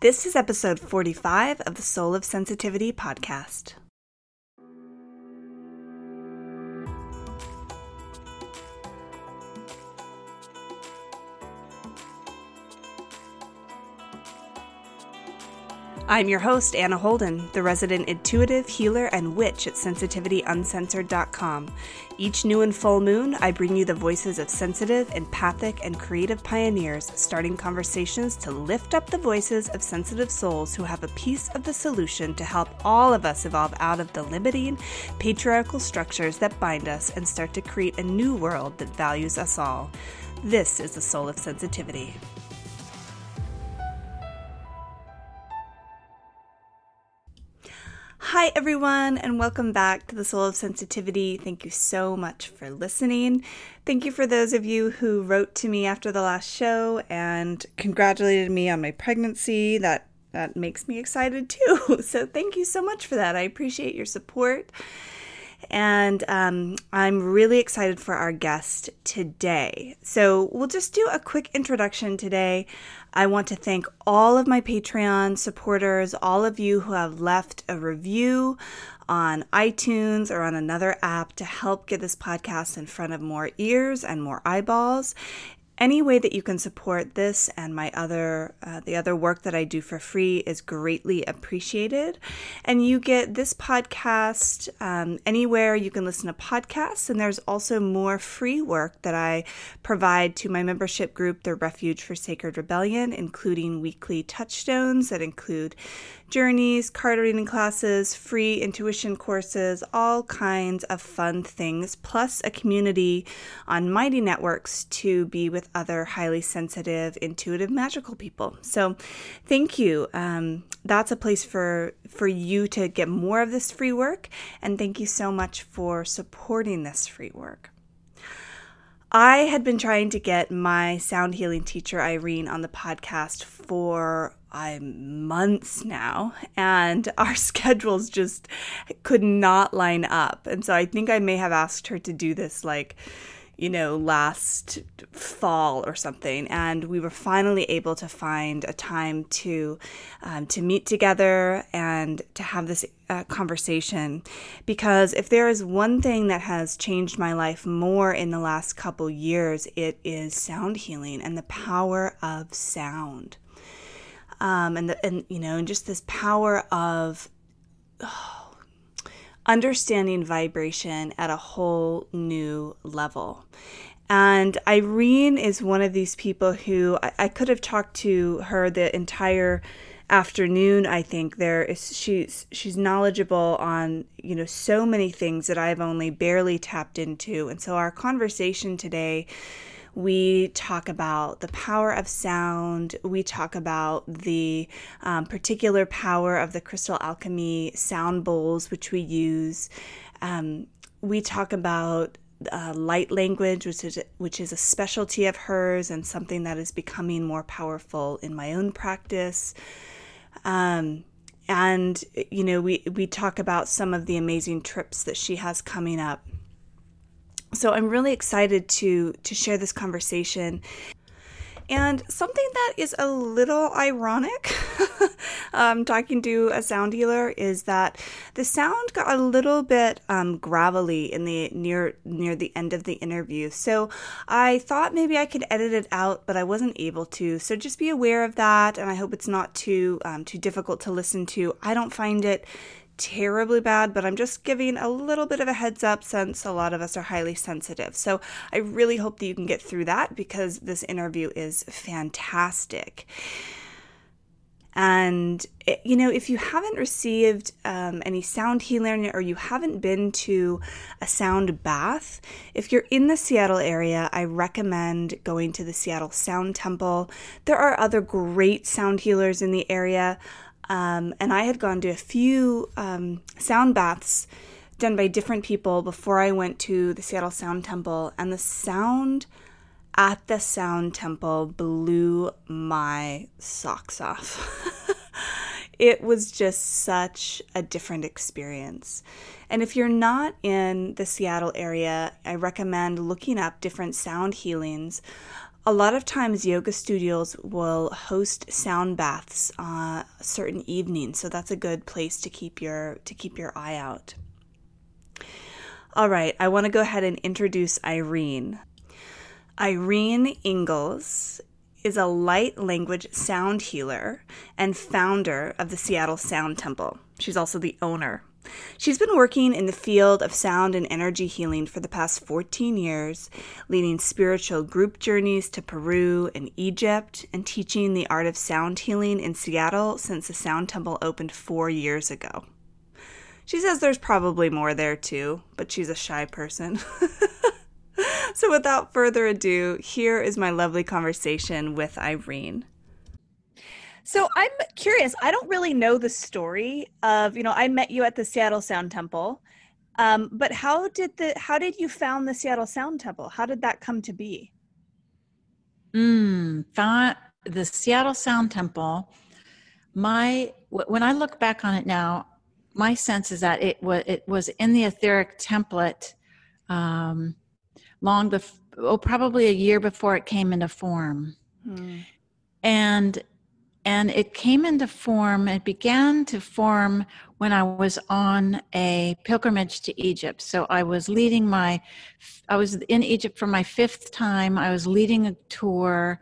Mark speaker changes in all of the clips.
Speaker 1: This is episode 45 of the Soul of Sensitivity podcast. I'm your host, Anna Holden, the resident intuitive healer and witch at sensitivityuncensored.com. Each new and full moon, I bring you the voices of sensitive, empathic, and creative pioneers, starting conversations to lift up the voices of sensitive souls who have a piece of the solution to help all of us evolve out of the limiting, patriarchal structures that bind us and start to create a new world that values us all. This is the soul of sensitivity. Hi, everyone, and welcome back to the Soul of Sensitivity. Thank you so much for listening. Thank you for those of you who wrote to me after the last show and congratulated me on my pregnancy. That that makes me excited too. So thank you so much for that. I appreciate your support. And um, I'm really excited for our guest today. So, we'll just do a quick introduction today. I want to thank all of my Patreon supporters, all of you who have left a review on iTunes or on another app to help get this podcast in front of more ears and more eyeballs any way that you can support this and my other uh, the other work that I do for free is greatly appreciated. And you get this podcast um, anywhere you can listen to podcasts. And there's also more free work that I provide to my membership group, the Refuge for Sacred Rebellion, including weekly touchstones that include journeys, card reading classes, free intuition courses, all kinds of fun things, plus a community on Mighty Networks to be with other highly sensitive, intuitive, magical people. So, thank you. Um, that's a place for for you to get more of this free work, and thank you so much for supporting this free work. I had been trying to get my sound healing teacher, Irene, on the podcast for uh, months now, and our schedules just could not line up. And so I think I may have asked her to do this like you know, last fall or something, and we were finally able to find a time to um, to meet together and to have this uh, conversation. Because if there is one thing that has changed my life more in the last couple years, it is sound healing and the power of sound, um, and the, and you know, and just this power of. Oh, understanding vibration at a whole new level. And Irene is one of these people who I, I, could have talked to her the entire afternoon. I think there is she's she's knowledgeable on you know so many things that I've only barely tapped into. And so our conversation today we talk about the power of sound. We talk about the um, particular power of the Crystal Alchemy sound bowls, which we use. Um, we talk about uh, light language, which is which is a specialty of hers and something that is becoming more powerful in my own practice. Um, and you know, we we talk about some of the amazing trips that she has coming up so I'm really excited to to share this conversation. And something that is a little ironic, um, talking to a sound healer, is that the sound got a little bit um, gravelly in the near near the end of the interview. So I thought maybe I could edit it out, but I wasn't able to. So just be aware of that, and I hope it's not too um, too difficult to listen to. I don't find it terribly bad, but I'm just giving a little bit of a heads up since a lot of us are highly sensitive. So I really hope that you can get through that because this interview is fantastic. And, eh, you know, if you haven't received um, any sound healing or you haven't been to a sound bath, if you're in the Seattle area, I recommend going to the Seattle Sound Temple. There are other great sound healers in the area. Um, and I had gone to a few um, sound baths done by different people before I went to the Seattle Sound Temple, and the sound at the Sound Temple blew my socks off. it was just such a different experience. And if you're not in the Seattle area, I recommend looking up different sound healings a lot of times yoga studios will host sound baths uh, certain evenings so that's a good place to keep your to keep your eye out. All right i want to go ahead and introduce irene. Irene ingles is a light language sound healer and founder of the seattle sound temple. She's also the owner She's been working in the field of sound and energy healing for the past 14 years, leading spiritual group journeys to Peru and Egypt, and teaching the art of sound healing in Seattle since the Sound Temple opened four years ago. She says there's probably more there too, but she's a shy person. so without further ado, here is my lovely conversation with Irene. So I'm curious. I don't really know the story of, you know, I met you at the Seattle Sound Temple. Um, but how did the how did you found the Seattle Sound Temple? How did that come to be?
Speaker 2: Mm, found the Seattle Sound Temple. My when I look back on it now, my sense is that it was it was in the etheric template um, long before, oh, probably a year before it came into form. Hmm. And and it came into form it began to form when i was on a pilgrimage to egypt. So i was leading my i was in egypt for my fifth time. I was leading a tour.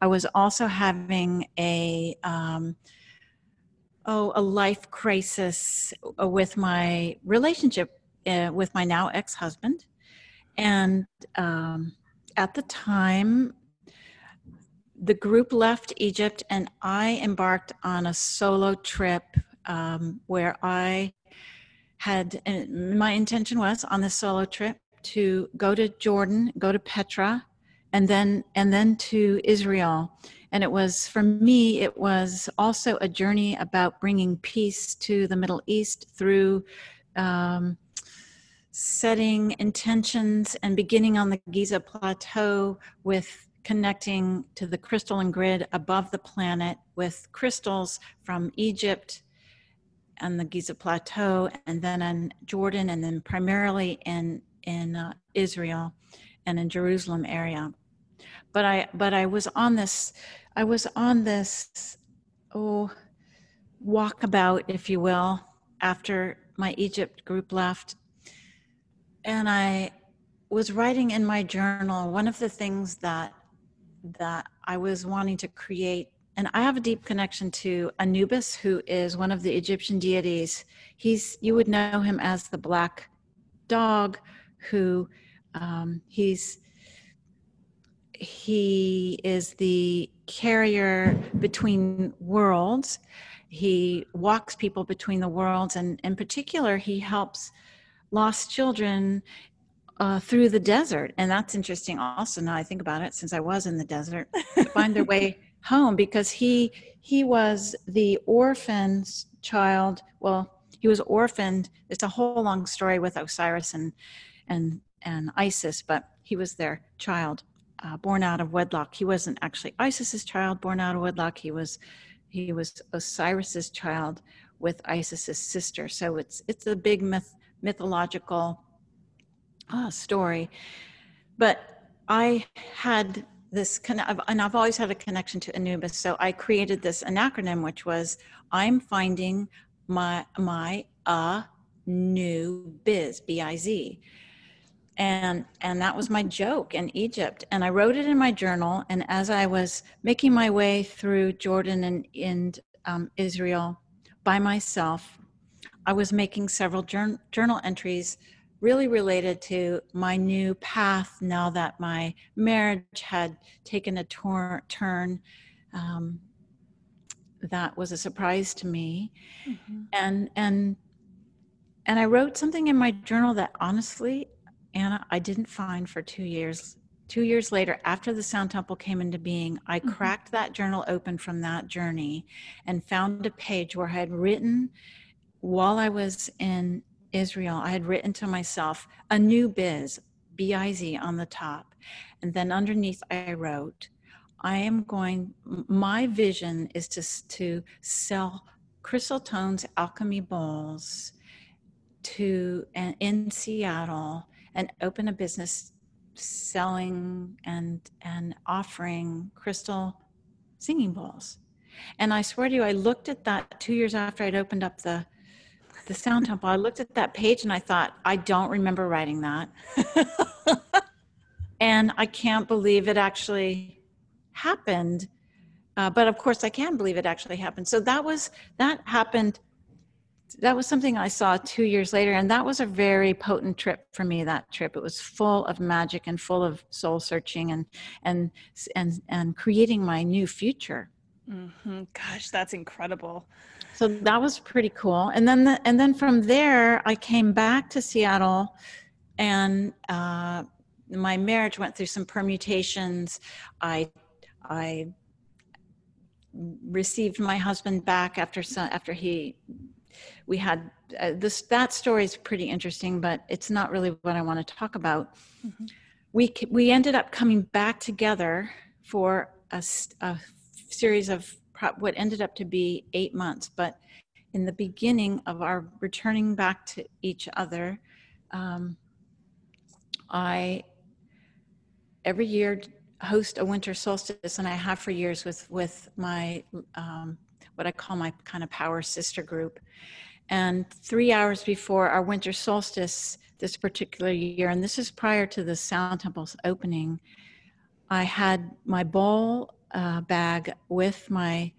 Speaker 2: I was also having a um, oh a life crisis with my relationship uh, with my now ex-husband. And um, at the time the group left Egypt and I embarked on a solo trip um, where I had my intention was on this solo trip to go to Jordan, go to Petra, and then and then to Israel. And it was for me, it was also a journey about bringing peace to the Middle East through um, setting intentions and beginning on the Giza Plateau with connecting to the crystalline grid above the planet with crystals from Egypt and the Giza Plateau, and then in Jordan, and then primarily in in uh, Israel and in Jerusalem area. But I but I was on this I was on this oh walkabout, if you will, after my Egypt group left, and I was writing in my journal one of the things that that I was wanting to create. And I have a deep connection to Anubis, who is one of the Egyptian deities. He's you would know him as the black dog, who um, he's he is the carrier between worlds. He walks people between the worlds, and in particular, he helps lost children uh, through the desert. And that's interesting also now I think about it, since I was in the desert, find their way home because he he was the orphan's child. Well, he was orphaned. It's a whole long story with Osiris and and and Isis, but he was their child, uh, born out of wedlock. He wasn't actually Isis's child, born out of wedlock. He was he was Osiris's child with Isis's sister. So it's it's a big myth mythological uh, story. But I had this, and I've always had a connection to Anubis. So I created this an acronym, which was I'm finding my my uh new biz b i z and and that was my joke in egypt and i wrote it in my journal and as i was making my way through jordan and in um, israel by myself i was making several journal entries really related to my new path now that my marriage had taken a tor- turn um, that was a surprise to me mm-hmm. and and and i wrote something in my journal that honestly anna i didn't find for two years two years later after the sound temple came into being i mm-hmm. cracked that journal open from that journey and found a page where i had written while i was in Israel, I had written to myself a new biz, B I Z on the top. And then underneath, I wrote, I am going, my vision is to, to sell Crystal Tones alchemy bowls to and in Seattle and open a business selling and and offering crystal singing bowls. And I swear to you, I looked at that two years after I'd opened up the the sound temple. I looked at that page and I thought, I don't remember writing that. and I can't believe it actually happened. Uh, but of course, I can believe it actually happened. So that was that happened that was something I saw two years later, and that was a very potent trip for me. That trip, it was full of magic and full of soul searching and and and and creating my new future.
Speaker 1: Mm-hmm. Gosh, that's incredible.
Speaker 2: So that was pretty cool. And then the, and then from there, I came back to Seattle, and uh, my marriage went through some permutations. I I received my husband back after after he we had uh, this that story is pretty interesting but it's not really what i want to talk about mm-hmm. we we ended up coming back together for a, a series of what ended up to be eight months but in the beginning of our returning back to each other um, i every year host a winter solstice and i have for years with with my um, what I call my kind of power sister group. And three hours before our winter solstice this particular year, and this is prior to the Sound Temple's opening, I had my bowl uh, bag with my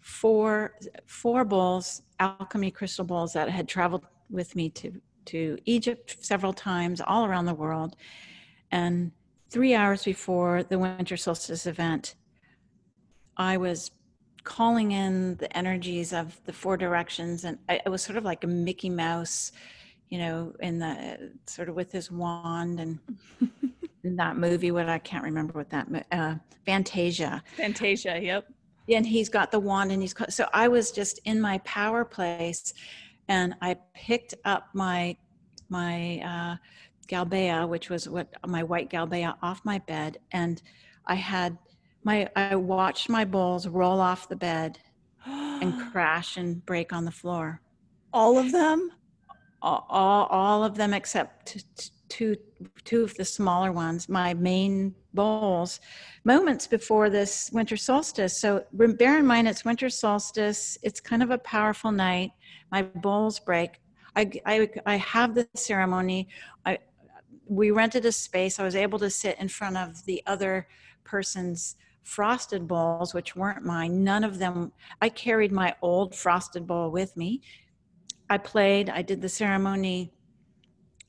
Speaker 2: four four bowls, alchemy crystal bowls that had traveled with me to to Egypt several times, all around the world. And three hours before the winter solstice event, I was calling in the energies of the four directions and I, it was sort of like a mickey mouse you know in the sort of with his wand and that movie what i can't remember what that uh fantasia
Speaker 1: fantasia yep
Speaker 2: and he's got the wand and he's so i was just in my power place and i picked up my my uh galbea which was what my white galbea off my bed and i had my I watched my bowls roll off the bed and crash and break on the floor.
Speaker 1: All of them?
Speaker 2: All, all, all of them except two, two of the smaller ones, my main bowls, moments before this winter solstice. So bear in mind, it's winter solstice. It's kind of a powerful night. My bowls break. I, I, I have the ceremony. I, we rented a space. I was able to sit in front of the other person's frosted bowls, which weren't mine. None of them, I carried my old frosted bowl with me. I played, I did the ceremony.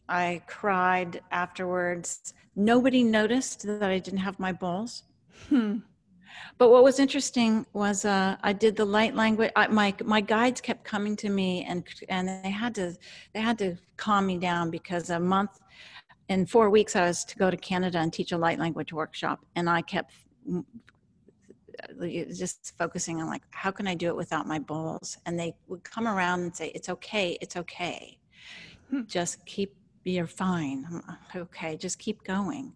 Speaker 2: I cried afterwards. Nobody noticed that I didn't have my bowls. Hmm. But what was interesting was uh, I did the light language. I, my my guides kept coming to me, and and they had to they had to calm me down because a month in four weeks I was to go to Canada and teach a light language workshop, and I kept just focusing on like how can i do it without my bowls and they would come around and say it's okay it's okay hmm. just keep you're fine uh, okay just keep going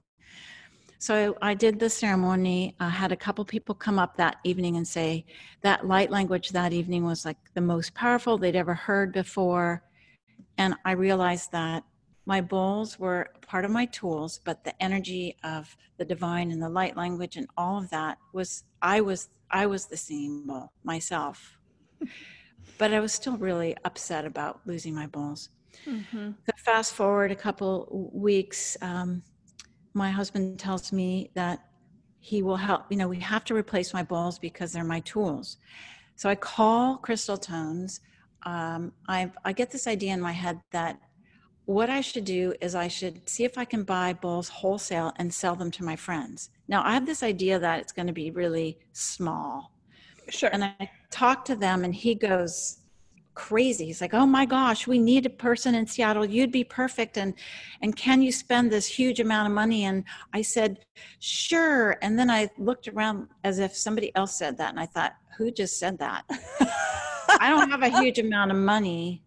Speaker 2: so i did the ceremony i had a couple people come up that evening and say that light language that evening was like the most powerful they'd ever heard before and i realized that my bowls were part of my tools, but the energy of the divine and the light language and all of that was I was I was the singing bowl myself. but I was still really upset about losing my bowls. Mm-hmm. fast forward a couple weeks, um, my husband tells me that he will help. You know, we have to replace my bowls because they're my tools. So I call Crystal Tones. Um, I I get this idea in my head that what I should do is I should see if I can buy bowls wholesale and sell them to my friends. Now I have this idea that it's going to be really small.
Speaker 1: Sure.
Speaker 2: And I talk to them and he goes crazy. He's like, "Oh my gosh, we need a person in Seattle. You'd be perfect and and can you spend this huge amount of money?" And I said, "Sure." And then I looked around as if somebody else said that and I thought, "Who just said that?" I don't have a huge amount of money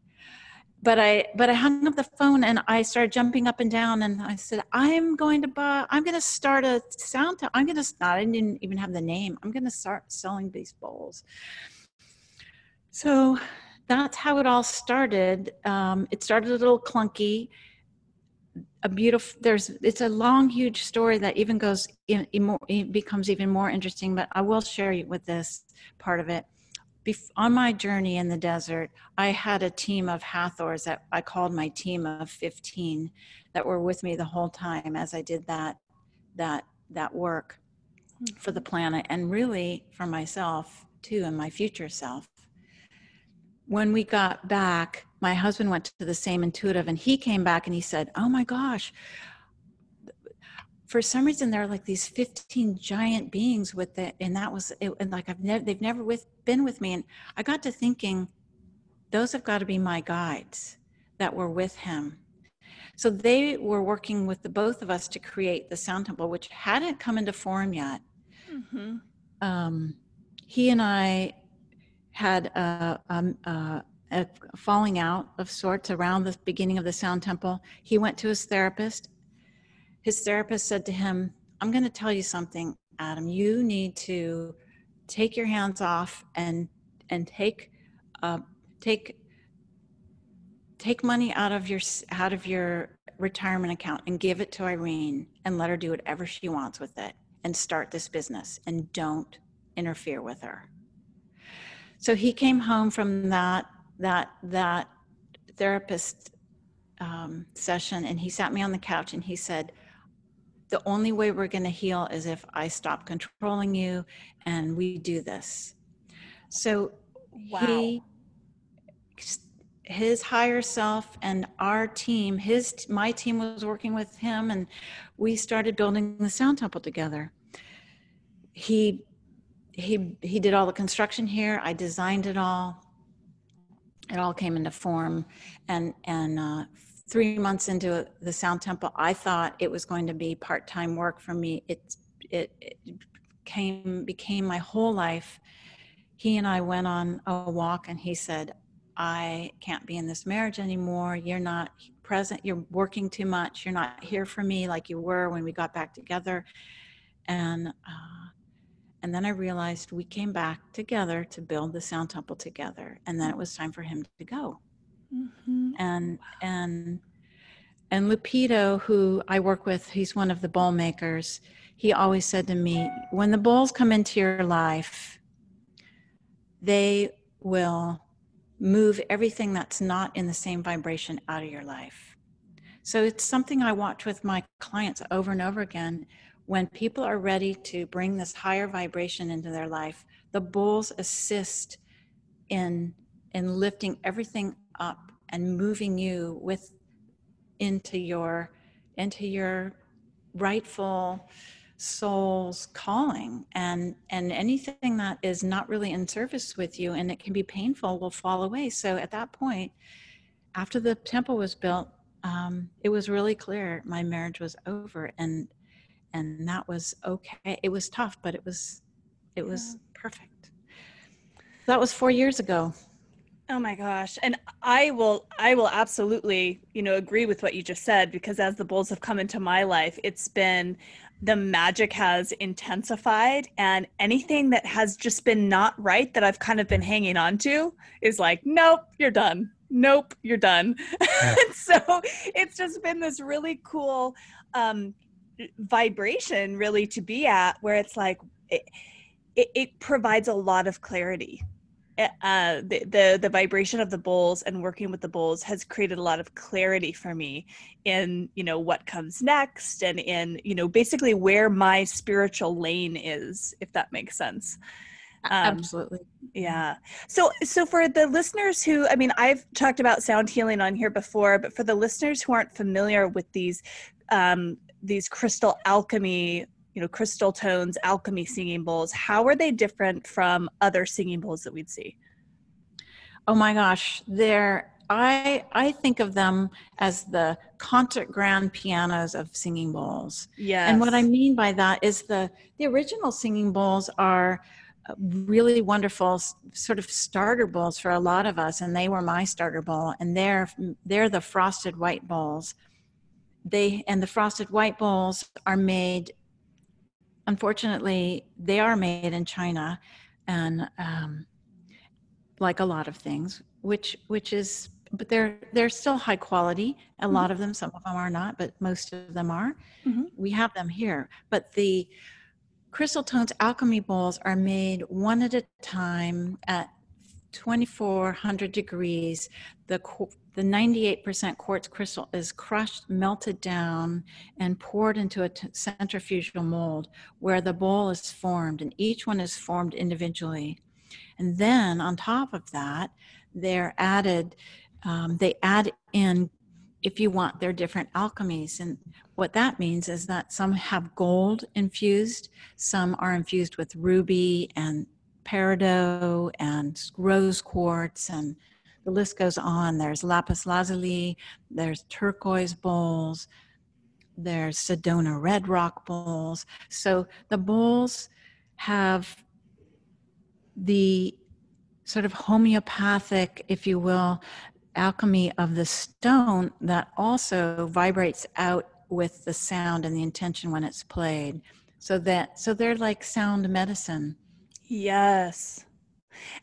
Speaker 2: but I but I hung up the phone and I started jumping up and down and I said, I'm going to buy I'm gonna start a sound I'm gonna start I didn't even have the name. I'm gonna start selling these bowls. So that's how it all started. Um, it started a little clunky. a beautiful there's it's a long huge story that even goes in, in more, it becomes even more interesting but i will share you with this part of it Bef- on my journey in the desert i had a team of hathors that i called my team of 15 that were with me the whole time as i did that that that work for the planet and really for myself too and my future self when we got back my husband went to the same intuitive and he came back and he said oh my gosh. For some reason there are like these 15 giant beings with it and that was it and like i've never they've never with been with me and i got to thinking those have got to be my guides that were with him. So they were working with the both of us to create the sound temple which hadn't come into form yet. Mm-hmm. um, he and i had a, a, a, a falling out of sorts around the beginning of the sound temple. He went to his therapist. His therapist said to him, I'm going to tell you something, Adam. You need to take your hands off and and take uh, take take money out of your out of your retirement account and give it to Irene and let her do whatever she wants with it and start this business and don't interfere with her. So he came home from that that that therapist um, session, and he sat me on the couch and he said, "The only way we're going to heal is if I stop controlling you, and we do this." So wow. he his higher self and our team his my team was working with him and we started building the sound temple together he he he did all the construction here. I designed it all. It all came into form, and and uh, three months into the Sound Temple, I thought it was going to be part time work for me. It it, it came became my whole life. He and I went on a walk, and he said, "I can't be in this marriage anymore. You're not present. You're working too much. You're not here for me like you were when we got back together." And uh, and then I realized we came back together to build the sound temple together. And then it was time for him to go. Mm-hmm. And, and, and Lupito, who I work with, he's one of the bowl makers. He always said to me, when the bowls come into your life, they will move everything that's not in the same vibration out of your life. So it's something I watch with my clients over and over again when people are ready to bring this higher vibration into their life, the bowls assist in in lifting everything up and moving you with into your into your rightful soul's calling. And and anything that is not really in service with you and it can be painful will fall away. So at that point after the temple was built um, it was really clear my marriage was over and and that was okay. It was tough but it was it yeah. was perfect. That was four years ago.
Speaker 1: Oh my gosh. And i will i will absolutely you know agree with what you just said because as the bulls have come into my life it's been the magic has intensified and anything that has just been not right that i've kind of been hanging on to is like nope you're done. Nope you're done. Yeah. so it's just been this really cool um vibration really to be at where it's like it, it, it provides a lot of clarity. Eh, uh, the, the the vibration of the bowls and working with the bowls has created a lot of clarity for me in you know what comes next and in you know basically where my spiritual lane is if that makes sense.
Speaker 2: Um, absolutely.
Speaker 1: yeah. So so for the listeners who i mean i've talked about sound healing on here before but for the listeners who aren't familiar with these um, these crystal alchemy you know crystal tones alchemy singing bowls how are they different from other singing bowls that we'd see?
Speaker 2: Oh my gosh they're i i think of them as the concert grand pianos of singing bowls.
Speaker 1: Yeah
Speaker 2: and what i mean by that is the the original singing bowls are uh, really wonderful sort of starter bowls for a lot of us and they were my starter bowl and they're they're the frosted white bowls they and the frosted white bowls are made unfortunately they are made in china and um, like a lot of things which which is but they're they're still high quality. A
Speaker 1: Mhm.
Speaker 2: lot of them, some of them are not, but most of them are.
Speaker 1: Mhm.
Speaker 2: We have them here. But the Crystal Tones alchemy bowls are made one at a time at 2400 degrees. The the 98% quartz crystal is crushed, melted down, and poured into a centrifugal mold where the bowl is formed, and each one is formed individually. And then on top of that, they're added, um, they add in, if you want, their different alchemies. And what that means is that some have gold infused, some are infused with ruby and peridot and rose quartz, and the list goes on. There's lapis lazuli, there's turquoise bowls, there's Sedona red rock bowls. So the bowls have the sort of homeopathic, if you will, alchemy of the stone that also vibrates out with the sound and the intention when it's played. So that so they're like sound medicine.
Speaker 1: Yes.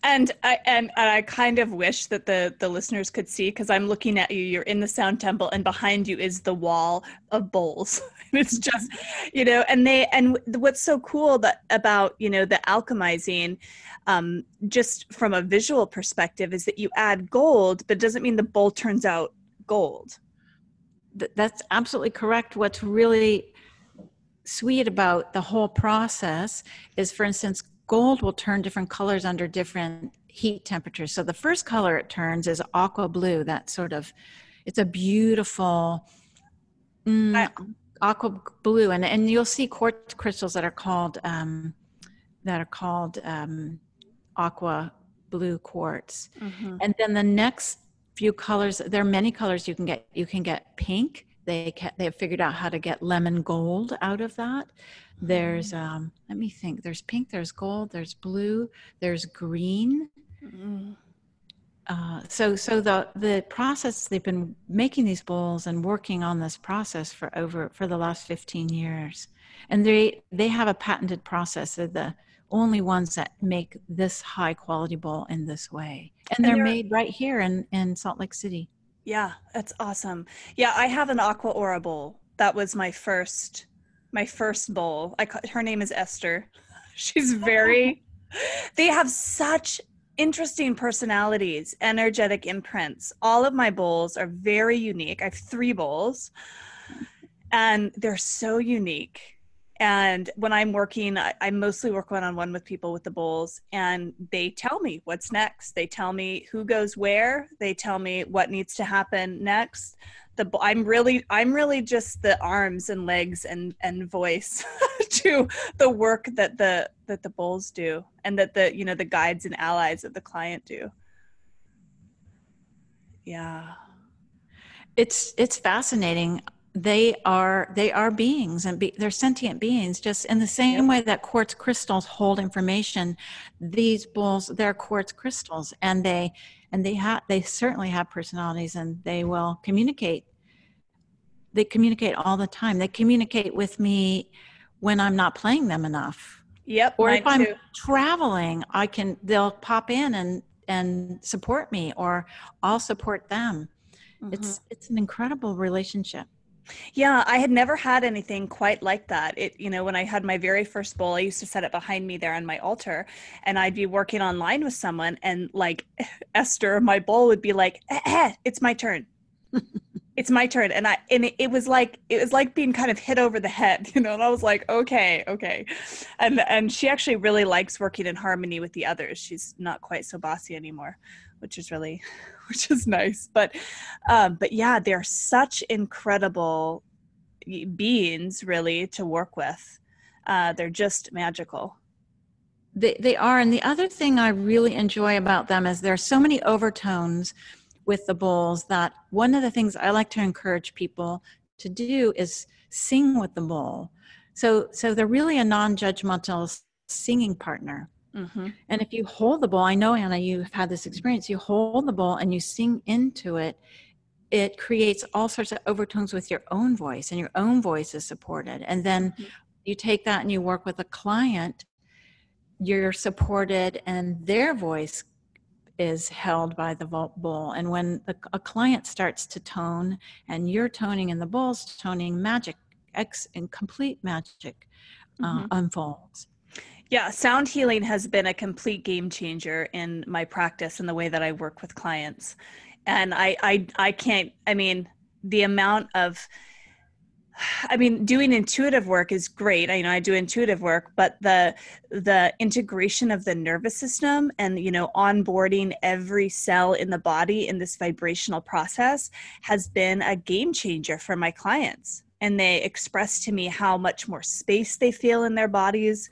Speaker 1: And I and, I kind of wish that the the listeners could see because I'm looking at you. You're in the sound temple, and behind you is the wall of bowls. it's just, you know, and they and what's so cool that about you know the alchemizing, um, just from a visual perspective, is that you add gold, but it doesn't mean the bowl turns out gold.
Speaker 2: That's absolutely correct. What's really sweet about the whole process is, for instance, gold will turn different colors under different heat temperatures. So the first color it turns is aqua blue. That sort of, it's a beautiful mm, aqua blue, and and you'll see quartz crystals that are called um, that are called um, aqua blue quartz. And then the next few colors, there are many colors you can get. You can get pink. They ca- they have figured out how to get lemon gold out of that. There's um, let me think. There's pink. There's gold. There's blue. There's green.
Speaker 1: Mm.
Speaker 2: Uh, so so the the process they've been making these bowls and working on this process for over for the last 15 years and they they have a patented process they're the only ones that make this high quality bowl in this way and,
Speaker 1: And
Speaker 2: they're,
Speaker 1: they're-
Speaker 2: made right here in in salt lake city
Speaker 1: Yeah, that's awesome. Yeah, I have an aqua aura bowl. That was my first my first bowl. I ca- her name is Esther. She's very they have such interesting personalities, energetic imprints. All of my bowls are very unique. I have 3 bowls. And they're so unique. And when I'm working, I, I mostly work one on one with people with the bowls, and they tell me what's next. They tell me who goes where. They tell me what needs to happen next. The I'm really I'm really just the arms and legs and and voice to the work that the that the bowls do, and that the you know the guides and allies of the client do. Yeah.
Speaker 2: it's it's fascinating they are they are beings and be, they're sentient beings just in the same
Speaker 1: Yep.
Speaker 2: way that quartz crystals hold information these bowls they're quartz crystals and they and they have they certainly have personalities and they will communicate they communicate all the time they communicate with me when i'm not playing them enough
Speaker 1: Yep.
Speaker 2: or if i'm
Speaker 1: too.
Speaker 2: traveling i can they'll pop in and and support me or i'll support them
Speaker 1: Mhm.
Speaker 2: it's it's an incredible relationship
Speaker 1: Yeah, I had never had anything quite like that. It, you know, when I had my very first bowl, I used to set it behind me there on my altar, and I'd be working online with someone, and like Esther, my bowl would be like, eh, eh, "It's my turn, it's my turn," and I, and it, it was like it was like being kind of hit over the head, you know. And I was like, "Okay, okay," and and she actually really likes working in harmony with the others. She's not quite so bossy anymore, which is really, which is nice. But um, but yeah, they're such incredible beings, really, to work with. Uh, they're just magical.
Speaker 2: They, they are. And the other thing I really enjoy about them is there are so many overtones with the bowls that one of the things I like to encourage people to do is sing with the bowl. So, so they're really a non judgmental singing partner.
Speaker 1: Mm-hmm.
Speaker 2: And if you hold the bowl, I know, Anna, you've had this experience, you hold the bowl and you sing into it, it creates all sorts of overtones with your own voice, and your own voice is supported. And then
Speaker 1: Mhm.
Speaker 2: you take that and you work with a client, you're supported, and their voice is held by the bowl. And when the, a client starts to tone and you're toning and the bowl's toning, magic, ex and complete magic uh, mm-hmm. unfolds.
Speaker 1: Yeah, sound healing has been a complete game changer in my practice and the way that I work with clients. And I I I can't I mean the amount of I mean, doing intuitive work is great. I you know I do intuitive work, but the the integration of the nervous system and you know onboarding every cell in the body in this vibrational process has been a game changer for my clients. And they express to me how much more space they feel in their bodies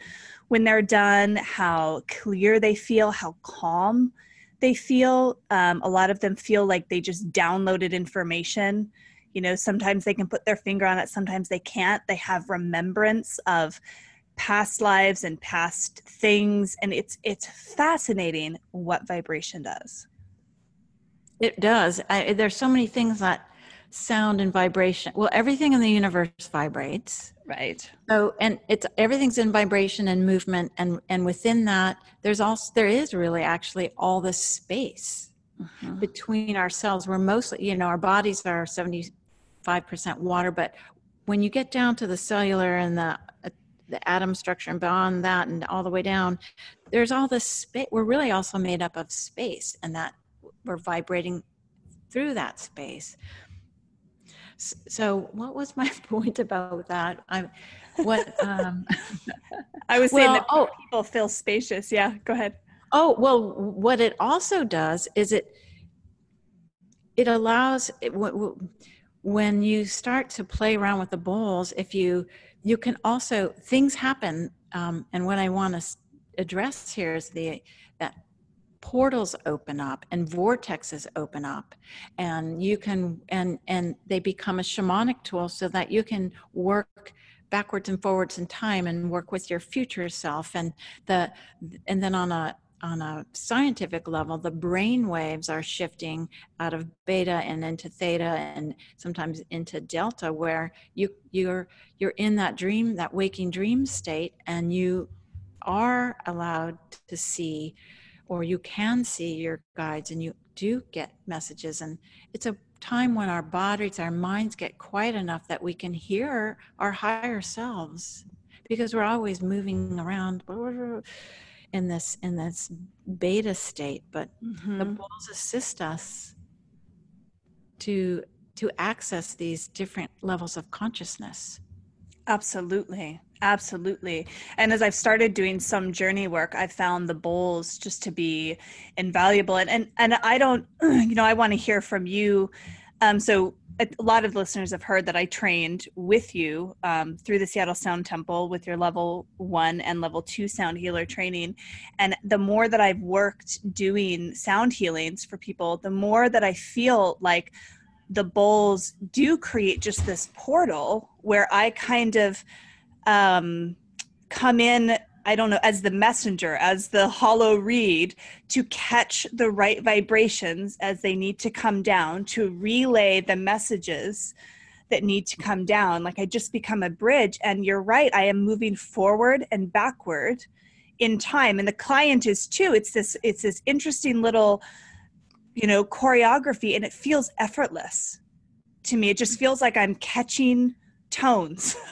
Speaker 1: when they're done, how clear they feel, how calm they feel. Um, a lot of them feel like they just downloaded information. You know sometimes they can put their finger on it sometimes they can't. They have remembrance of past lives and past things and it's it's fascinating what vibration does.
Speaker 2: It does. I, there's so many things that sound and vibration well everything in the universe vibrates
Speaker 1: right
Speaker 2: so and it's everything's in vibration and movement and and within that there's also there is really actually all this space mm-hmm. between ourselves we're mostly you know our bodies are 70 5% water. But when you get down to the cellular and the uh, the atom structure and beyond that and all the way down, there's all this space. We're really also made up of space and that we're vibrating through that space. So what was my point about that? I what um
Speaker 1: I was saying well, that oh, people feel spacious. Yeah, go ahead.
Speaker 2: Oh, well what it also does is it it allows it, when you start to play around with the bowls, if you you can also things happen, um, and what I want to address here is the that portals open up and vortexes open up and you can and and they become a shamanic tool so that you can work backwards and forwards in time and work with your future self. And the and then on a on a scientific level, the brain waves are shifting out of beta and into theta and sometimes into delta, where you you're you're in that dream, that waking dream state, and you are allowed to see or you can see your guides and you do get messages and it's a time when our bodies our minds get quiet enough that we can hear our higher selves because we're always moving around in this in this beta state. But mm-hmm. the balls assist us to to access these different levels of consciousness.
Speaker 1: Absolutely absolutely. And as i've started doing some journey work i've found the bowls just to be invaluable. And and, and i don't you know i want to hear from you. Um, so a lot of listeners have heard that I trained with you um, through the Seattle Sound Temple with your level one and level two sound healer training. And the more that I've worked doing sound healings for people, the more that I feel like the bowls do create just this portal where I kind of um, come in I don't know, as the messenger, as the hollow reed to catch the right vibrations as they need to come down, to relay the messages that need to come down. Like I just become a bridge. And you're right, I am moving forward and backward in time. And the client is too. It's this, it's this interesting little, you know, choreography and it feels effortless to me. It just feels like I'm catching tones.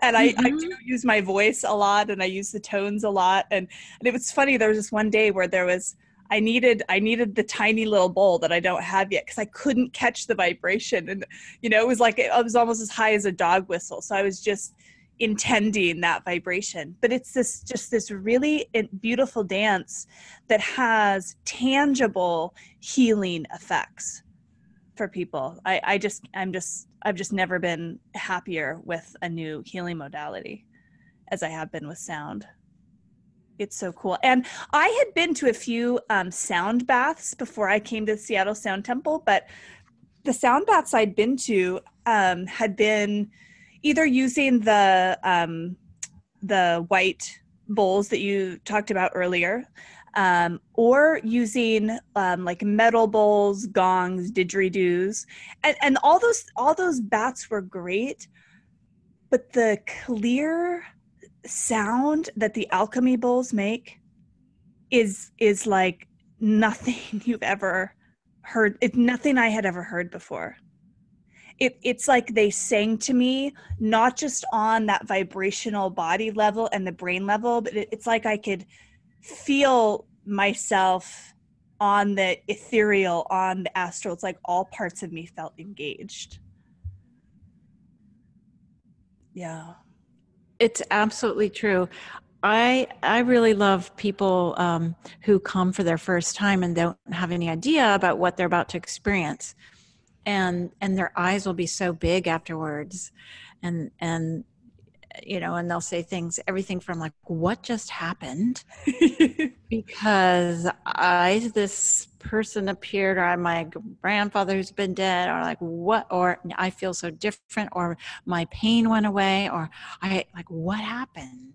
Speaker 1: And I, mm-hmm. I, do use my voice a lot and i use the tones a lot and, and it was funny there was this one day where there was i needed i needed the tiny little bowl that i don't have yet because i couldn't catch the vibration and you know it was like it was almost as high as a dog whistle so i was just intending that vibration. But it's this just this really beautiful dance that has tangible healing effects for people. I, I just I'm just I've just never been happier with a new healing modality as I have been with sound. It's so cool. And I had been to a few um, sound baths before I came to Seattle Sound Temple, but the sound baths I'd been to um, had been either using the um, the white bowls that you talked about earlier, um, or using um, like metal bowls, gongs, didgeridoos, and, and all those all those bats were great, but the clear sound that the alchemy bowls make is is like nothing you've ever heard. It's nothing I had ever heard before. It, it's like they sang to me not just on that vibrational body level and the brain level but it, it's like i could feel myself on the ethereal on the astral. It's like all parts of me felt engaged. Yeah.
Speaker 2: It's absolutely true. I I really love people um, who come for their first time and don't have any idea about what they're about to experience, and and their eyes will be so big afterwards, and and you know, and they'll say things, everything from like, "What just happened?" because I this person appeared, or my grandfather who's been dead, or like what, or I feel so different, or my pain went away, or I like what happened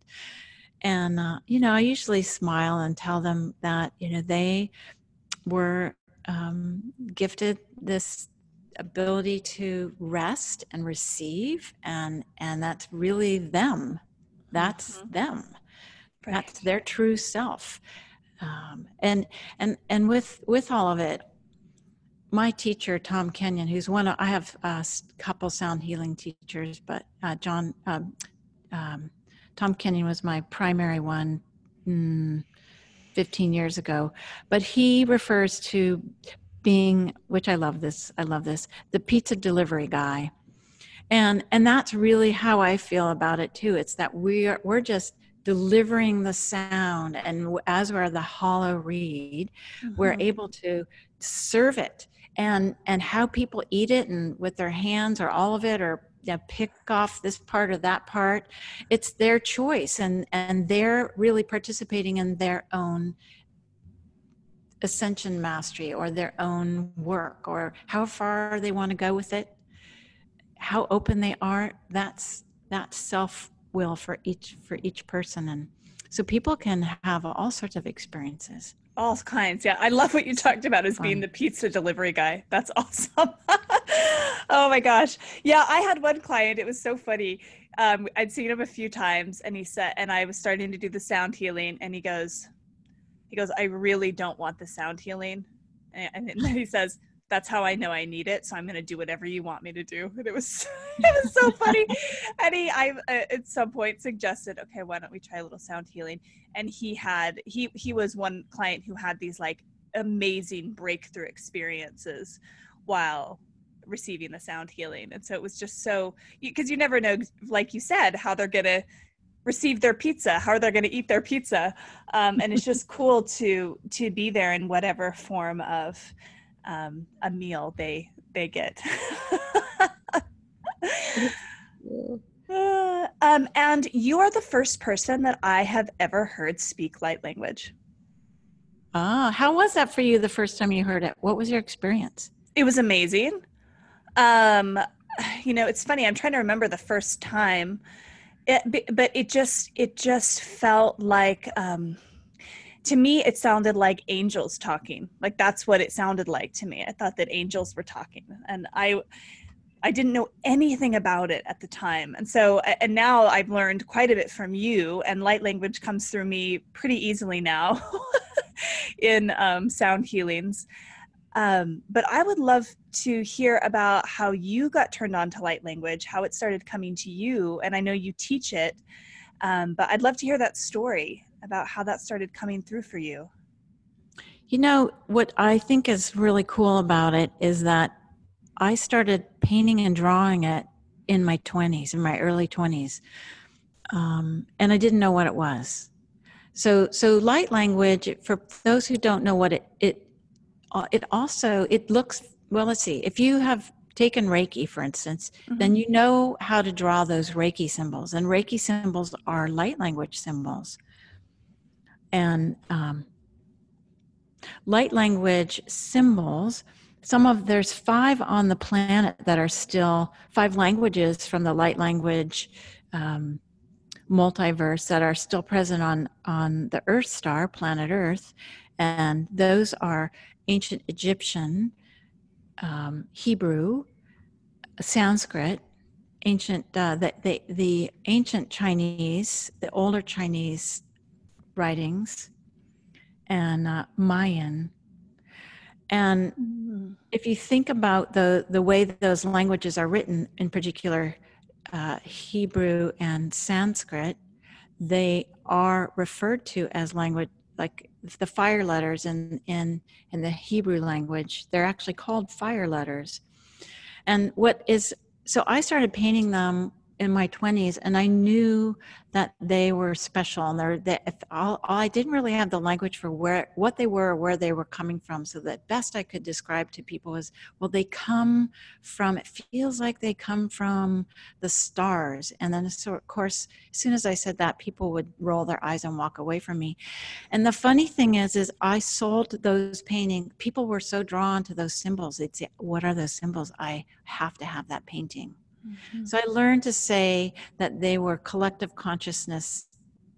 Speaker 2: and, uh, you know, I usually smile and tell them that, you know, they were um, gifted this ability to rest and receive and and that's really them that's mm-hmm. them right. that's their true self um, and and and with with all of it my teacher tom kenyon who's one of i have a couple sound healing teachers but uh, john um, um, Tom Kenyon was my primary one mm, 15 years ago, but he refers to being, which I love this, I love this, the pizza delivery guy. And, and that's really how I feel about it too. It's that we are, we're just delivering the sound and as we're the hollow reed, mm-hmm. we're able to serve it and and how people eat it and with their hands or all of it or you know, pick off this part or that part. It's their choice, and and they're really participating in their own ascension mastery or their own work or how far they want to go with it how open they are that's that self will for each for each person. And so people can have all sorts of experiences.
Speaker 1: All kinds yeah. I love what you talked about as being the pizza delivery guy. That's awesome. Oh my gosh. Yeah i had one client. It was so funny. Um, i'd seen him a few times and he said and i was starting to do the sound healing and he goes he goes i really don't want the sound healing and, then he says that's how I know I need it. So I'm going to do whatever you want me to do. And it was, it was so funny. and he, I, uh, at some point suggested, okay, why don't we try a little sound healing? And he had, he, he was one client who had these like amazing breakthrough experiences while receiving the sound healing. And so it was just so, because you never know, like you said, how they're going to receive their pizza how are they going to eat their pizza um, and it's just cool to to be there in whatever form of um, a meal they they get. uh, um, and you are the first person that I have ever heard speak light language.
Speaker 2: Ah, how was that for you the first time you heard it? What was your experience?
Speaker 1: It was amazing. Um, you know, it's funny. I'm trying to remember the first time, it, but it just it just felt like. Um, to me it sounded like angels talking. Like that's what it sounded like to me. I thought that angels were talking and i i didn't know anything about it at the time. And so and now i've learned quite a bit from you and light language comes through me pretty easily now in um, sound healings um, but i would love to hear about how you got turned on to light language how it started coming to you and i know you teach it um, but i'd love to hear that story about how that started coming through for you.
Speaker 2: You know, what I think is really cool about it is that I started painting and drawing it in my 20s, in my early 20s. Um, and I didn't know what it was. So, so light language, for those who don't know what it, it, it also, it looks, well, let's see, if you have taken Reiki, for instance, mm-hmm. then you know how to draw those Reiki symbols. And Reiki symbols are light language symbols and um, light language symbols some of there's five on the planet that are still five languages from the light language um, multiverse that are still present on on the earth star planet earth and those are ancient egyptian um, hebrew sanskrit ancient uh, the, the, the ancient chinese the older chinese writings and uh, Mayan. And mm-hmm. if you think about the, the way those languages are written, in particular uh, Hebrew and Sanskrit, they are referred to as language like the fire letters in in in the Hebrew language. They're actually called fire letters. And what is so I started painting them in my 20s and i knew that they were special and they're that all, all, i didn't really have the language for where what they were or where they were coming from so that best i could describe to people was well they come from it feels like they come from the stars. And then so of course as soon as i said that people would roll their eyes and walk away from me. And the funny thing is is i sold those painting people were so drawn to those symbols they'd say what are those symbols? I have to have that painting Mm-hmm. So I learned to say that they were collective consciousness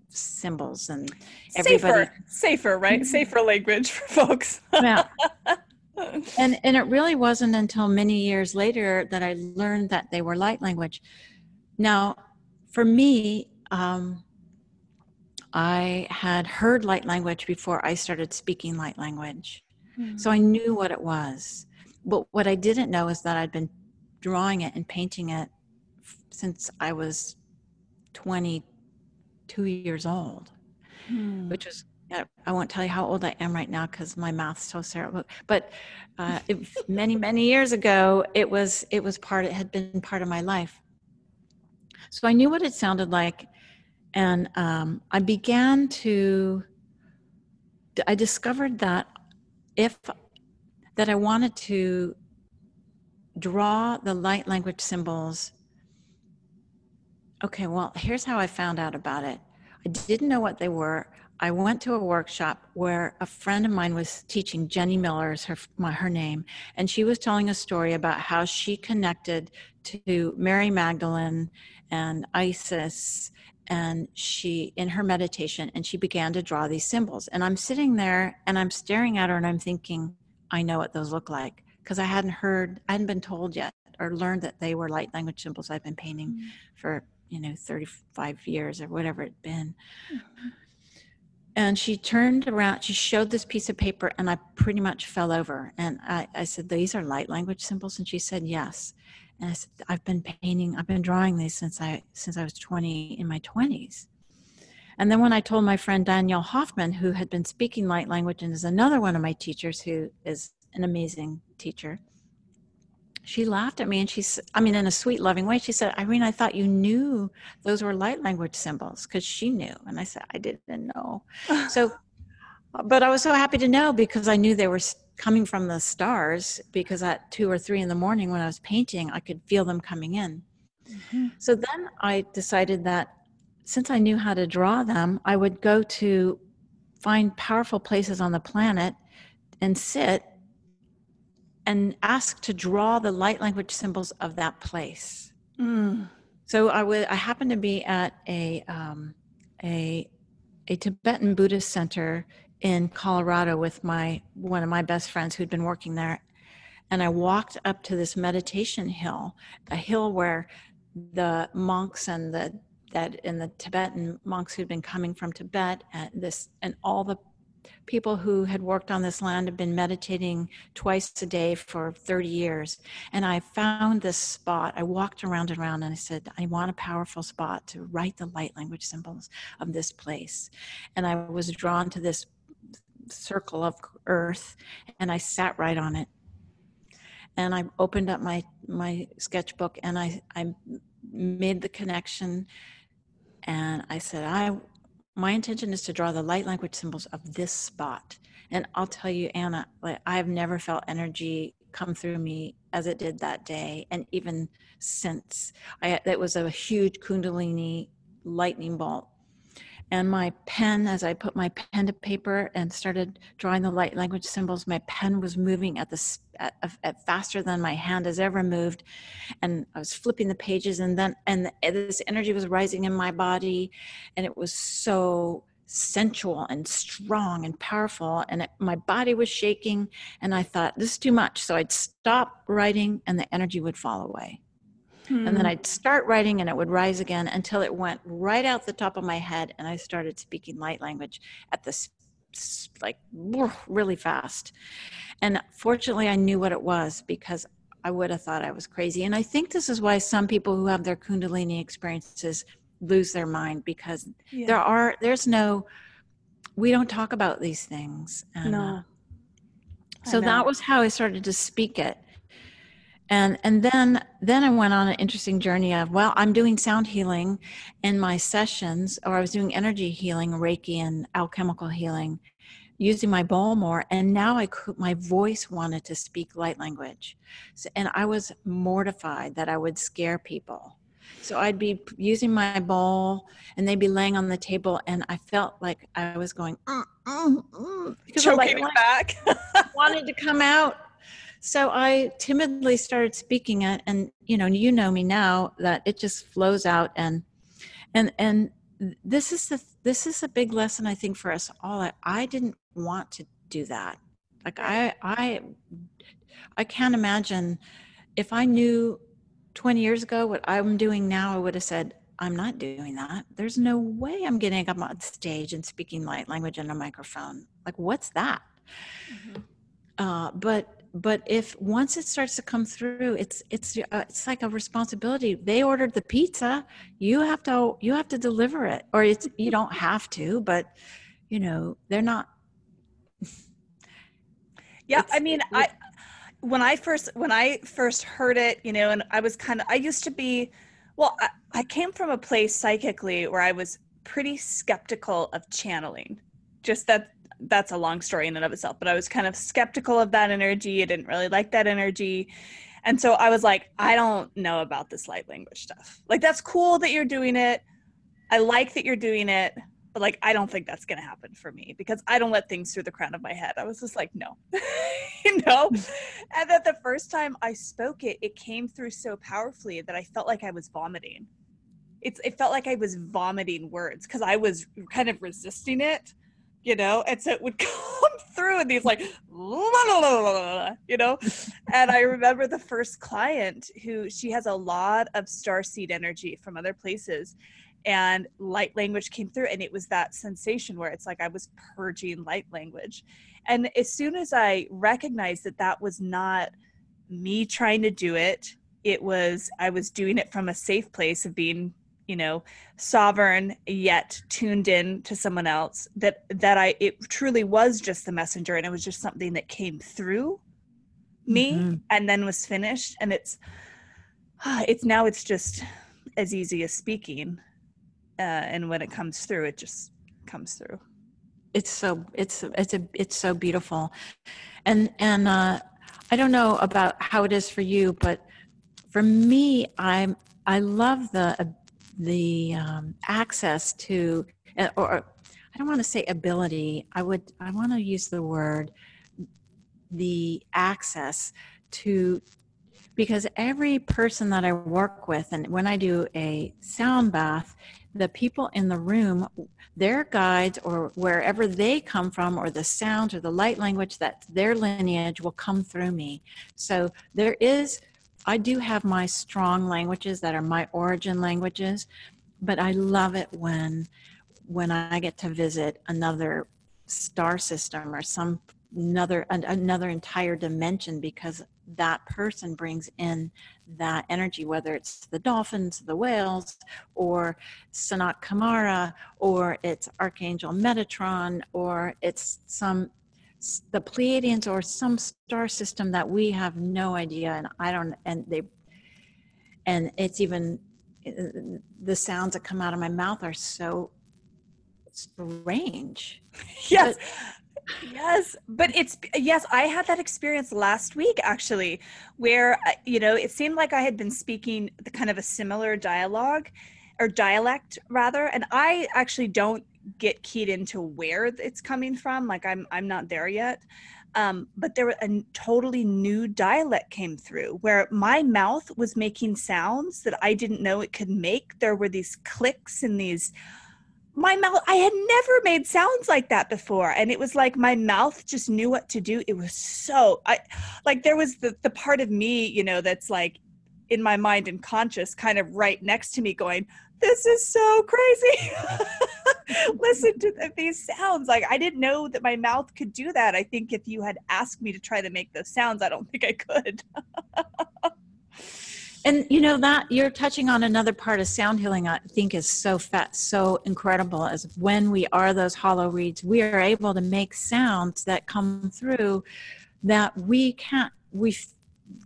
Speaker 2: symbols and everybody
Speaker 1: safer, safer right? Mm-hmm. Safer language for folks. yeah.
Speaker 2: And and it really wasn't until many years later that I learned that they were light language. Now, for me, um, I had heard light language before I started speaking light language. Mm-hmm. So I knew what it was. But what I didn't know is that I'd been drawing it and painting it since I was 22 years old, hmm. which was I won't tell you how old I am right now because my mouth's so terrible. But uh, it, many, many years ago, it was it was part. It had been part of my life. So I knew what it sounded like, and um, I began to. I discovered that if that I wanted to draw the light language symbols. Okay, well, here's how I found out about it. I didn't know what they were. I went to a workshop where a friend of mine was teaching. Jenny Miller is her my, her name, and she was telling a story about how she connected to Mary Magdalene and Isis, and she in her meditation, and she began to draw these symbols. And I'm sitting there and I'm staring at her, and I'm thinking, I know what those look like because I hadn't heard, I hadn't been told yet or learned that they were light language symbols I've been painting mm-hmm. for, you know, 35 years or whatever it'd been. Mm-hmm. And she turned around, she showed this piece of paper, and I pretty much fell over. And I, I said, These are light language symbols? And she said, Yes. And I said, I've been painting, I've been drawing these since I since I was 20 in my 20s. And then when I told my friend Danielle Hoffman, who had been speaking light language and is another one of my teachers who is an amazing teacher. She laughed at me and she's, I mean, in a sweet, loving way, she said, Irene, I thought you knew those were light language symbols because she knew. And I said, I didn't know. so, but I was so happy to know because I knew they were coming from the stars because at two or three in the morning when I was painting, I could feel them coming in. Mm-hmm. So then I decided that since I knew how to draw them, I would go to find powerful places on the planet and sit and ask to draw the light language symbols of that place. Mm. So I would I happened to be at a um, a a Tibetan Buddhist center in Colorado with my one of my best friends who'd been working there, and I walked up to this meditation hill, a hill where the monks and the that in the Tibetan monks who'd been coming from Tibet and this and all the people who had worked on this land have been meditating twice a day for 30 years. And I found this spot. I walked around and around and I said, I want a powerful spot to write the light language symbols of this place. And I was drawn to this circle of earth and I sat right on it. And I opened up my, my sketchbook and I, I made the connection and I said, I my intention is to draw the light language symbols of this spot. And I'll tell you, Anna, like I've never felt energy come through me as it did that day, and even since. I it was a huge Kundalini lightning bolt. And my pen, as I put my pen to paper and started drawing the light language symbols, my pen was moving at the at, at faster than my hand has ever moved, and I was flipping the pages, and then and this energy was rising in my body, and it was so sensual and strong and powerful and it, my body was shaking and i thought this is too much. So i'd stop writing and the energy would fall away Hmm. And then. I'd start writing and it would rise again until it went right out the top of my head and I started speaking light language at this like really fast. And fortunately, I knew what it was because I would have thought I was crazy. And I think this is why some people who have their Kundalini experiences lose their mind because yeah. there are, there's no, we don't talk about these things. And, no. Uh, so that was how I started to speak it. And and then then I went on an interesting journey of well, I'm doing sound healing in my sessions, or I was doing energy healing, Reiki and alchemical healing, using my bowl more. And now i could my voice wanted to speak light language. So, and i was mortified that i would scare people. So i'd be using my bowl and they'd be laying on the table and i felt like i was going mm,
Speaker 1: mm, mm, because choking like, back.
Speaker 2: wanted to come out so i timidly started speaking it and you know you know me now that it just flows out and and and this is the this is a big lesson i think for us all. I, I didn't want to do that. Like i i i can't imagine if i knew 20 years ago what i'm doing now i would have said i'm not doing that. There's no way i'm getting up on stage and speaking light language in a microphone. Like what's that? Mm-hmm. uh, but but if once it starts to come through it's it's uh, it's like a responsibility. They ordered the pizza. You have to you have to deliver it. Or it's you don't have to but you know they're not
Speaker 1: yeah i mean i when i first when i first heard it you know and i was kind of i used to be well I, I came from a place psychically where i was pretty skeptical of channeling. Just that that's a long story in and of itself but i was kind of skeptical of that energy. I didn't really like that energy. And so i was like i don't know about this light language stuff. Like that's cool that you're doing it. I like that you're doing it but like i don't think that's going to happen for me because i don't let things through the crown of my head. I was just like no. You know? And that the first time i spoke it it came through so powerfully that i felt like i was vomiting. It's it felt like i was vomiting words because i was kind of resisting it you know and so it would come through in these like la, la, la, you know? And i remember the first client who she has a lot of star seed energy from other places and light language came through and it was that sensation where it's like i was purging light language. And as soon as i recognized that that was not me trying to do it it was i was doing it from a safe place of being you know sovereign yet tuned in to someone else that that i it truly was just the messenger and it was just something that came through me mm-hmm. and then was finished and it's it's now it's just as easy as speaking uh, and when it comes through it just comes through
Speaker 2: it's so it's it's a it's so beautiful and and uh i don't know about how it is for you but for me i'm i love the the um, access to, uh, or I don't want to say ability. I would I want to use the word the access to because every person that I work with, and when I do a sound bath, the people in the room, their guides or wherever they come from, or the sound or the light language that their lineage will come through me. So there is I do have my strong languages that are my origin languages, but I love it when when I get to visit another star system or some another another entire dimension because that person brings in that energy whether it's the dolphins the whales or sanat kumara or it's archangel metatron or it's some the Pleiadians or some star system that we have no idea, and I don't, and they, and it's even the sounds that come out of my mouth are so strange.
Speaker 1: Yes. But, yes but it's yes i had that experience last week actually where uh, you know it seemed like i had been speaking the kind of a similar dialogue or dialect rather and i actually don't get keyed into where it's coming from like i'm i'm not there yet. Um, but there a totally new dialect came through where my mouth was making sounds that i didn't know it could make. There were these clicks and these my mouth i had never made sounds like that before. And it was like my mouth just knew what to do. It was so i like there was the the part of me you know that's like in my mind and conscious kind of right next to me going this is so crazy listen to these sounds. Like I didn't know that my mouth could do that. I think if you had asked me to try to make those sounds, I don't think I could.
Speaker 2: and you know that you're touching on another part of sound healing i think is so fat so incredible as when we are those hollow reeds we are able to make sounds that come through that we can't we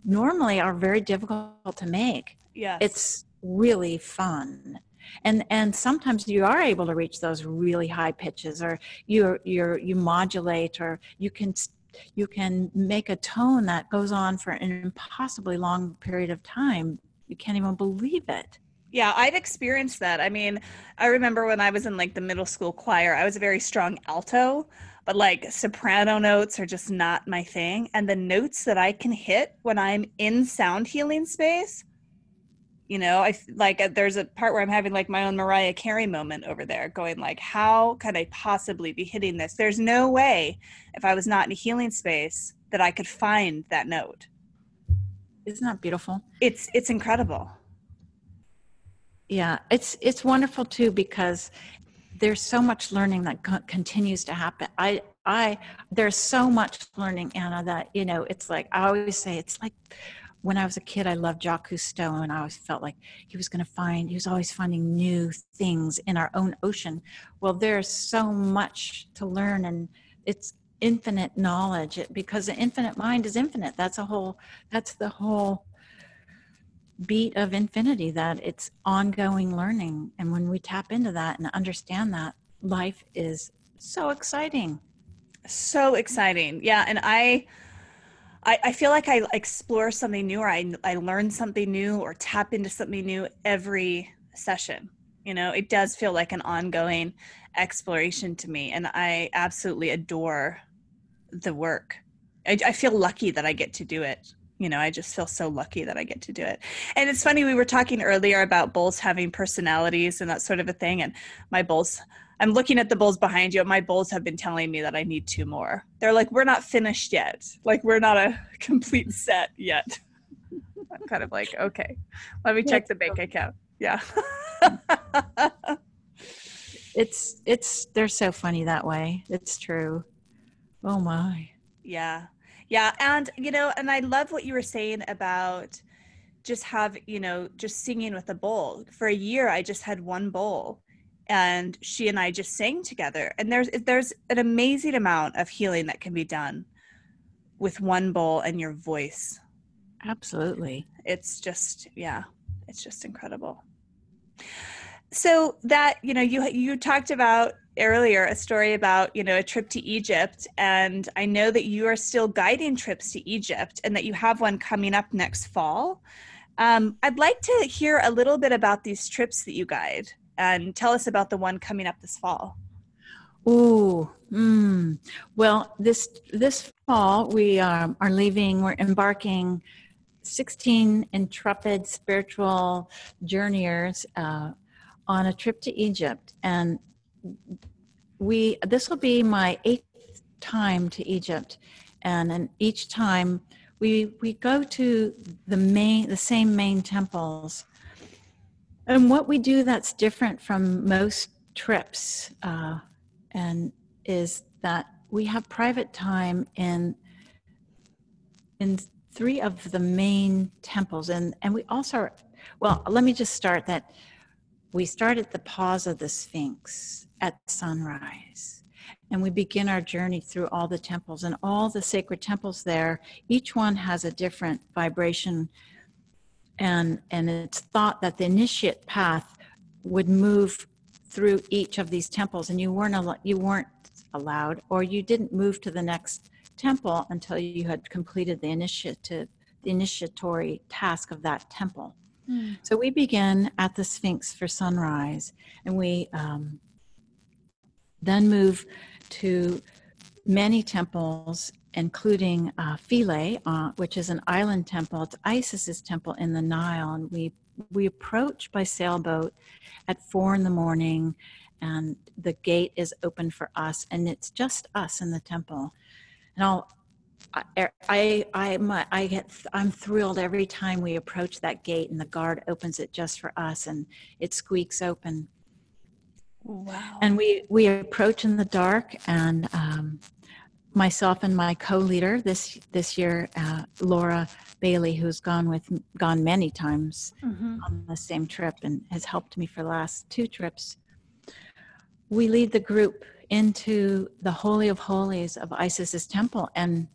Speaker 2: normally are very difficult to make
Speaker 1: yeah
Speaker 2: it's really fun and and sometimes you are able to reach those really high pitches or you're you're you modulate or you can you can make a tone that goes on for an impossibly long period of time. You can't even believe it.
Speaker 1: Yeah, I've experienced that. I mean, I remember when I was in like the middle school choir, I was a very strong alto, but like soprano notes are just not my thing. And the notes that I can hit when I'm in sound healing space you know i like uh, there's a part where i'm having like my own mariah carey moment over there going like how could i possibly be hitting this? There's no way if i was not in a healing space that i could find that note.
Speaker 2: Isn't that beautiful?
Speaker 1: It's it's incredible.
Speaker 2: Yeah it's it's wonderful too because there's so much learning that co- continues to happen. I i there's so much learning anna that you know it's like i always say it's like when I was a kid, I loved Jacques Cousteau, and I always felt like he was going to find, he was always finding new things in our own ocean. Well, there's so much to learn, and it's infinite knowledge because the infinite mind is infinite. That's a whole, that's the whole beat of infinity that it's ongoing learning. And when we tap into that and understand that, life is so exciting.
Speaker 1: So exciting. Yeah. And I, I, I feel like I explore something new or I, I learn something new or tap into something new every session. You know, it does feel like an ongoing exploration to me. And I absolutely adore the work. I, I feel lucky that I get to do it you know i just feel so lucky that i get to do it and it's funny we were talking earlier about bulls having personalities and that sort of a thing and my bulls I'm looking at the bulls behind you. My bulls have been telling me that I need two more. They're like, we're not finished yet. Like, we're not a complete set yet. I'm kind of like, okay, let me check the bank account. Yeah.
Speaker 2: it's, it's, they're so funny that way. It's true. Oh my.
Speaker 1: Yeah. Yeah. And, you know, and I love what you were saying about just have, you know, just singing with a bowl. For a year, I just had one bull and she and I just sang together. And there's there's an amazing amount of healing that can be done with one bowl and your voice.
Speaker 2: Absolutely.
Speaker 1: It's just yeah, it's just incredible. So that, you know, you you talked about earlier a story about, you know, a trip to Egypt and I know that you are still guiding trips to Egypt and that you have one coming up next fall. Um, I'd like to hear a little bit about these trips that you guide and tell us about the one coming up this fall.
Speaker 2: Ooh, mm. well, this this fall we um, are leaving. We're embarking sixteen intrepid spiritual journeyers uh, on a trip to Egypt, and we this will be my eighth time to Egypt, and and each time we we go to the main the same main temples and what we do that's different from most trips uh, and is that we have private time in in three of the main temples. And and we also well let me just start that we start at the paws of the sphinx at sunrise. And we begin our journey through all the temples. And all the sacred temples there each one has a different vibration and and it's thought that the initiate path would move through each of these temples and you weren't al- you weren't allowed or you didn't move to the next temple until you had completed the initiative the initiatory task of that temple mm. so we begin at the sphinx for sunrise and we um, then move to many temples including uh, Philae, uh, which is an island temple. It's Isis's temple in the Nile, and we we approach by sailboat at four in the morning, and the gate is open for us, and it's just us in the temple. And I'll. I, I, I, my, I get, I'm thrilled every time we approach that gate and the guard opens it just for us and it squeaks open.
Speaker 1: Wow.
Speaker 2: And we we approach in the dark, and um, myself and my co-leader this this year, uh, Laura Bailey, who's gone with gone many times
Speaker 1: Mhm.
Speaker 2: on the same trip and has helped me for the last two trips. We lead the group into the holy of holies of Isis's temple, and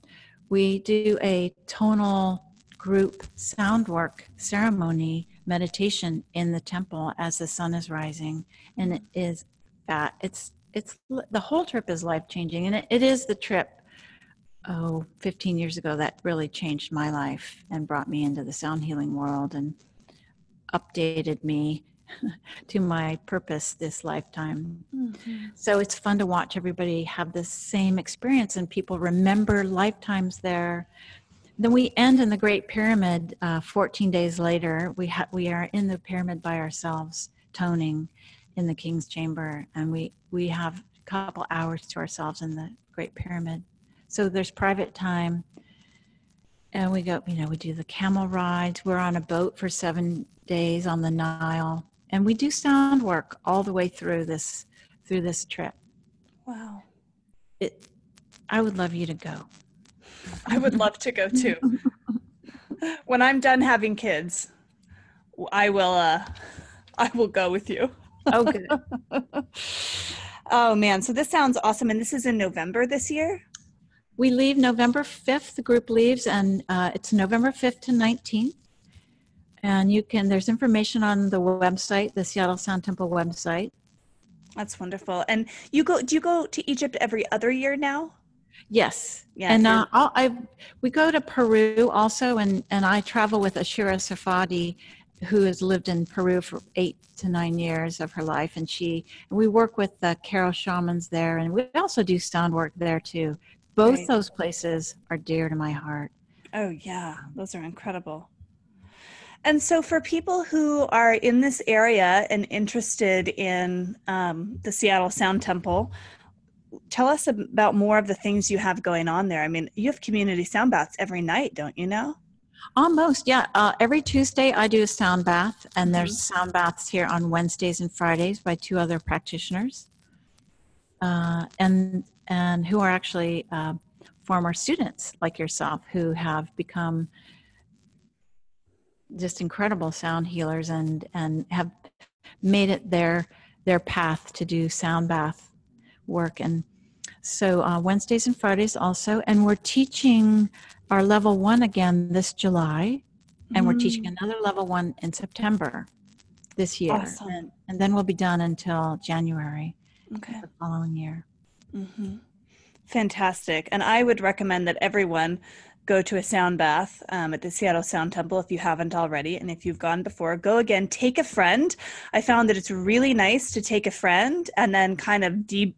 Speaker 2: we do a tonal group sound work ceremony meditation in the temple as the sun is rising and it is that it's it's the whole trip is life changing and it, it is the trip oh 15 years ago that really changed my life and brought me into the sound healing world and updated me to my purpose this lifetime
Speaker 1: Mhm.
Speaker 2: so it's fun to watch everybody have the same experience and people remember lifetimes there. Then we end in the Great Pyramid. Uh, 14 days later, we ha- we are in the pyramid by ourselves, toning in the King's Chamber, and we we have a couple hours to ourselves in the Great Pyramid. So there's private time, and we go. You know, we do the camel rides. We're on a boat for seven days on the Nile, and we do sound work all the way through this through this trip.
Speaker 1: Wow.
Speaker 2: It, I would love you to go.
Speaker 1: I would love to go too. when I'm done having kids, I will uh I will go with you.
Speaker 2: Oh, good.
Speaker 1: oh man, so this sounds awesome and this is in November this year?
Speaker 2: we leave November 5th. The group leaves, and uh, it's November 5th to 19th. And you can, there's information on the website, the Seattle Sound Temple website.
Speaker 1: That's wonderful. And you go do you go to Egypt every other year now?
Speaker 2: Yes.
Speaker 1: Yeah,
Speaker 2: and
Speaker 1: you're-
Speaker 2: uh, I'll, I we go to Peru also, and and I travel with Ashira Safadi, who has lived in Peru for eight to nine years of her life, and she and we work with the Q'ero shamans there, and we also do sound work there too. Both
Speaker 1: Right.
Speaker 2: those places are dear to my heart.
Speaker 1: Oh, yeah, those are incredible. And so, for people who are in this area and interested in um, the Seattle Sound Temple, tell us about more of the things you have going on there. I mean, you have community sound baths every night, don't you know?
Speaker 2: Almost, yeah. Uh, every Tuesday, I do a sound bath, and there's sound baths here on Wednesdays and Fridays by two other practitioners, uh, and and who are actually uh, former students like yourself who have become just incredible sound healers and and have made it their their path to do sound bath work and so uh, Wednesdays and Fridays also, and we're teaching our level one again this July, and we're teaching another level one in September this year,
Speaker 1: Awesome.
Speaker 2: and, and then we'll be done until January
Speaker 1: Okay.
Speaker 2: the following year.
Speaker 1: Mm-hmm. Fantastic. And I would recommend that everyone go to a sound bath um, at the Seattle Sound Temple if you haven't already. And if you've gone before, go again, take a friend. I found that it's really nice to take a friend and then kind of deep.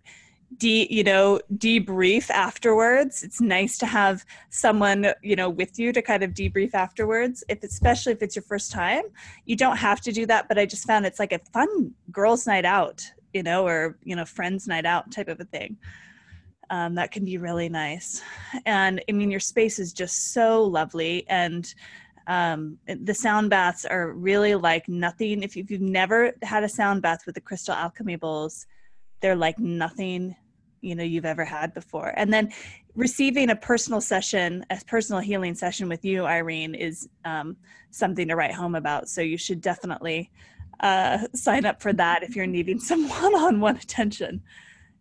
Speaker 1: De, you know debrief afterwards. It's nice to have someone you know with you to kind of debrief afterwards if especially if it's your first time. You don't have to do that but i just found it's like a fun girls night out you know or you know friends night out type of a thing. Um, that can be really nice. And i mean your space is just so lovely and um, the sound baths are really like nothing. If, you- if you've never had a sound bath with the crystal alchemy bowls they're like nothing you know you've ever had before and then receiving a personal session a personal healing session with you irene is um, something to write home about so you should definitely uh, sign up for that if you're needing some one-on-one attention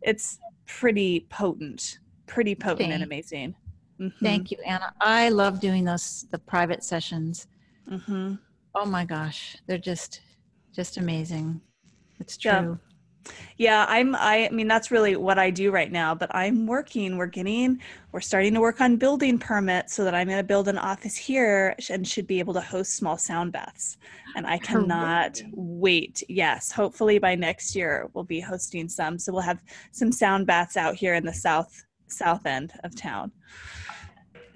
Speaker 1: it's pretty potent pretty potent and amazing Mhm,
Speaker 2: Thank you, Anna. I love doing those the private sessions.
Speaker 1: mhm.
Speaker 2: Oh my gosh, they're just just amazing. It's true.
Speaker 1: Yeah, I'm I, I mean that's really what I do right now, but I'm working, we're getting we're starting to work on building permits so that I'm going to build an office here and should be able to host small sound baths. And I cannot
Speaker 2: Hooray.
Speaker 1: wait. Yes, hopefully by next year we'll be hosting some. So we'll have some sound baths out here in the south south end of town.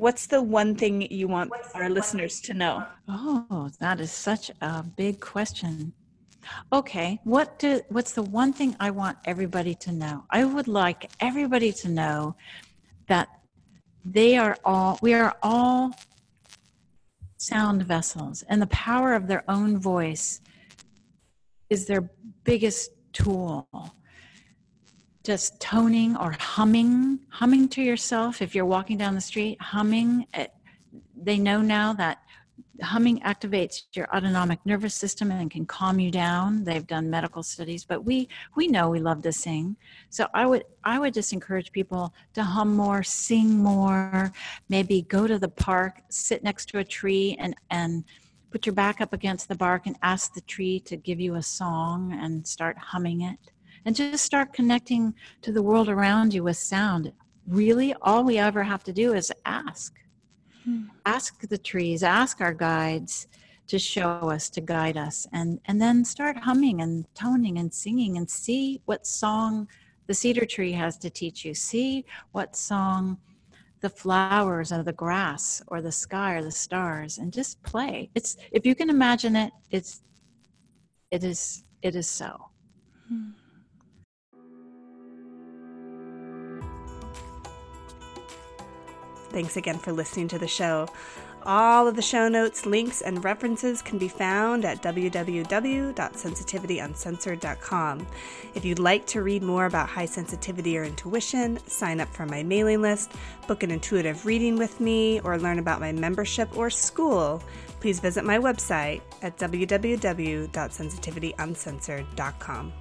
Speaker 1: What's the one thing you want our listeners to know?
Speaker 2: Oh, that is such a big question. Okay, what do what's the one thing I want everybody to know? I would like everybody to know that they are all we are all sound vessels and the power of their own voice is their biggest tool just toning or humming, humming to yourself. If you're walking down the street, humming. Eh, they know now that humming activates your autonomic nervous system and can calm you down. They've done medical studies but we we know we love to sing. So i would i would just encourage people to hum more sing more maybe go to the park sit next to a tree and and put your back up against the bark and ask the tree to give you a song and start humming it. And just start connecting to the world around you with sound. Really all we ever have to do is ask Ask the trees, ask our guides to show us, to guide us, and, and then start humming and toning and singing and see what song the cedar tree has to teach you. See what song the flowers or the grass or the sky or the stars and just play. It's if you can imagine it, it's it is it is so. Hmm.
Speaker 1: Thanks again for listening to the show. All of the show notes, links, and references can be found at www.sensitivityuncensored.com. If you'd like to read more about high sensitivity or intuition, sign up for my mailing list, book an intuitive reading with me, or learn about my membership or school, please visit my website at www.sensitivityuncensored.com.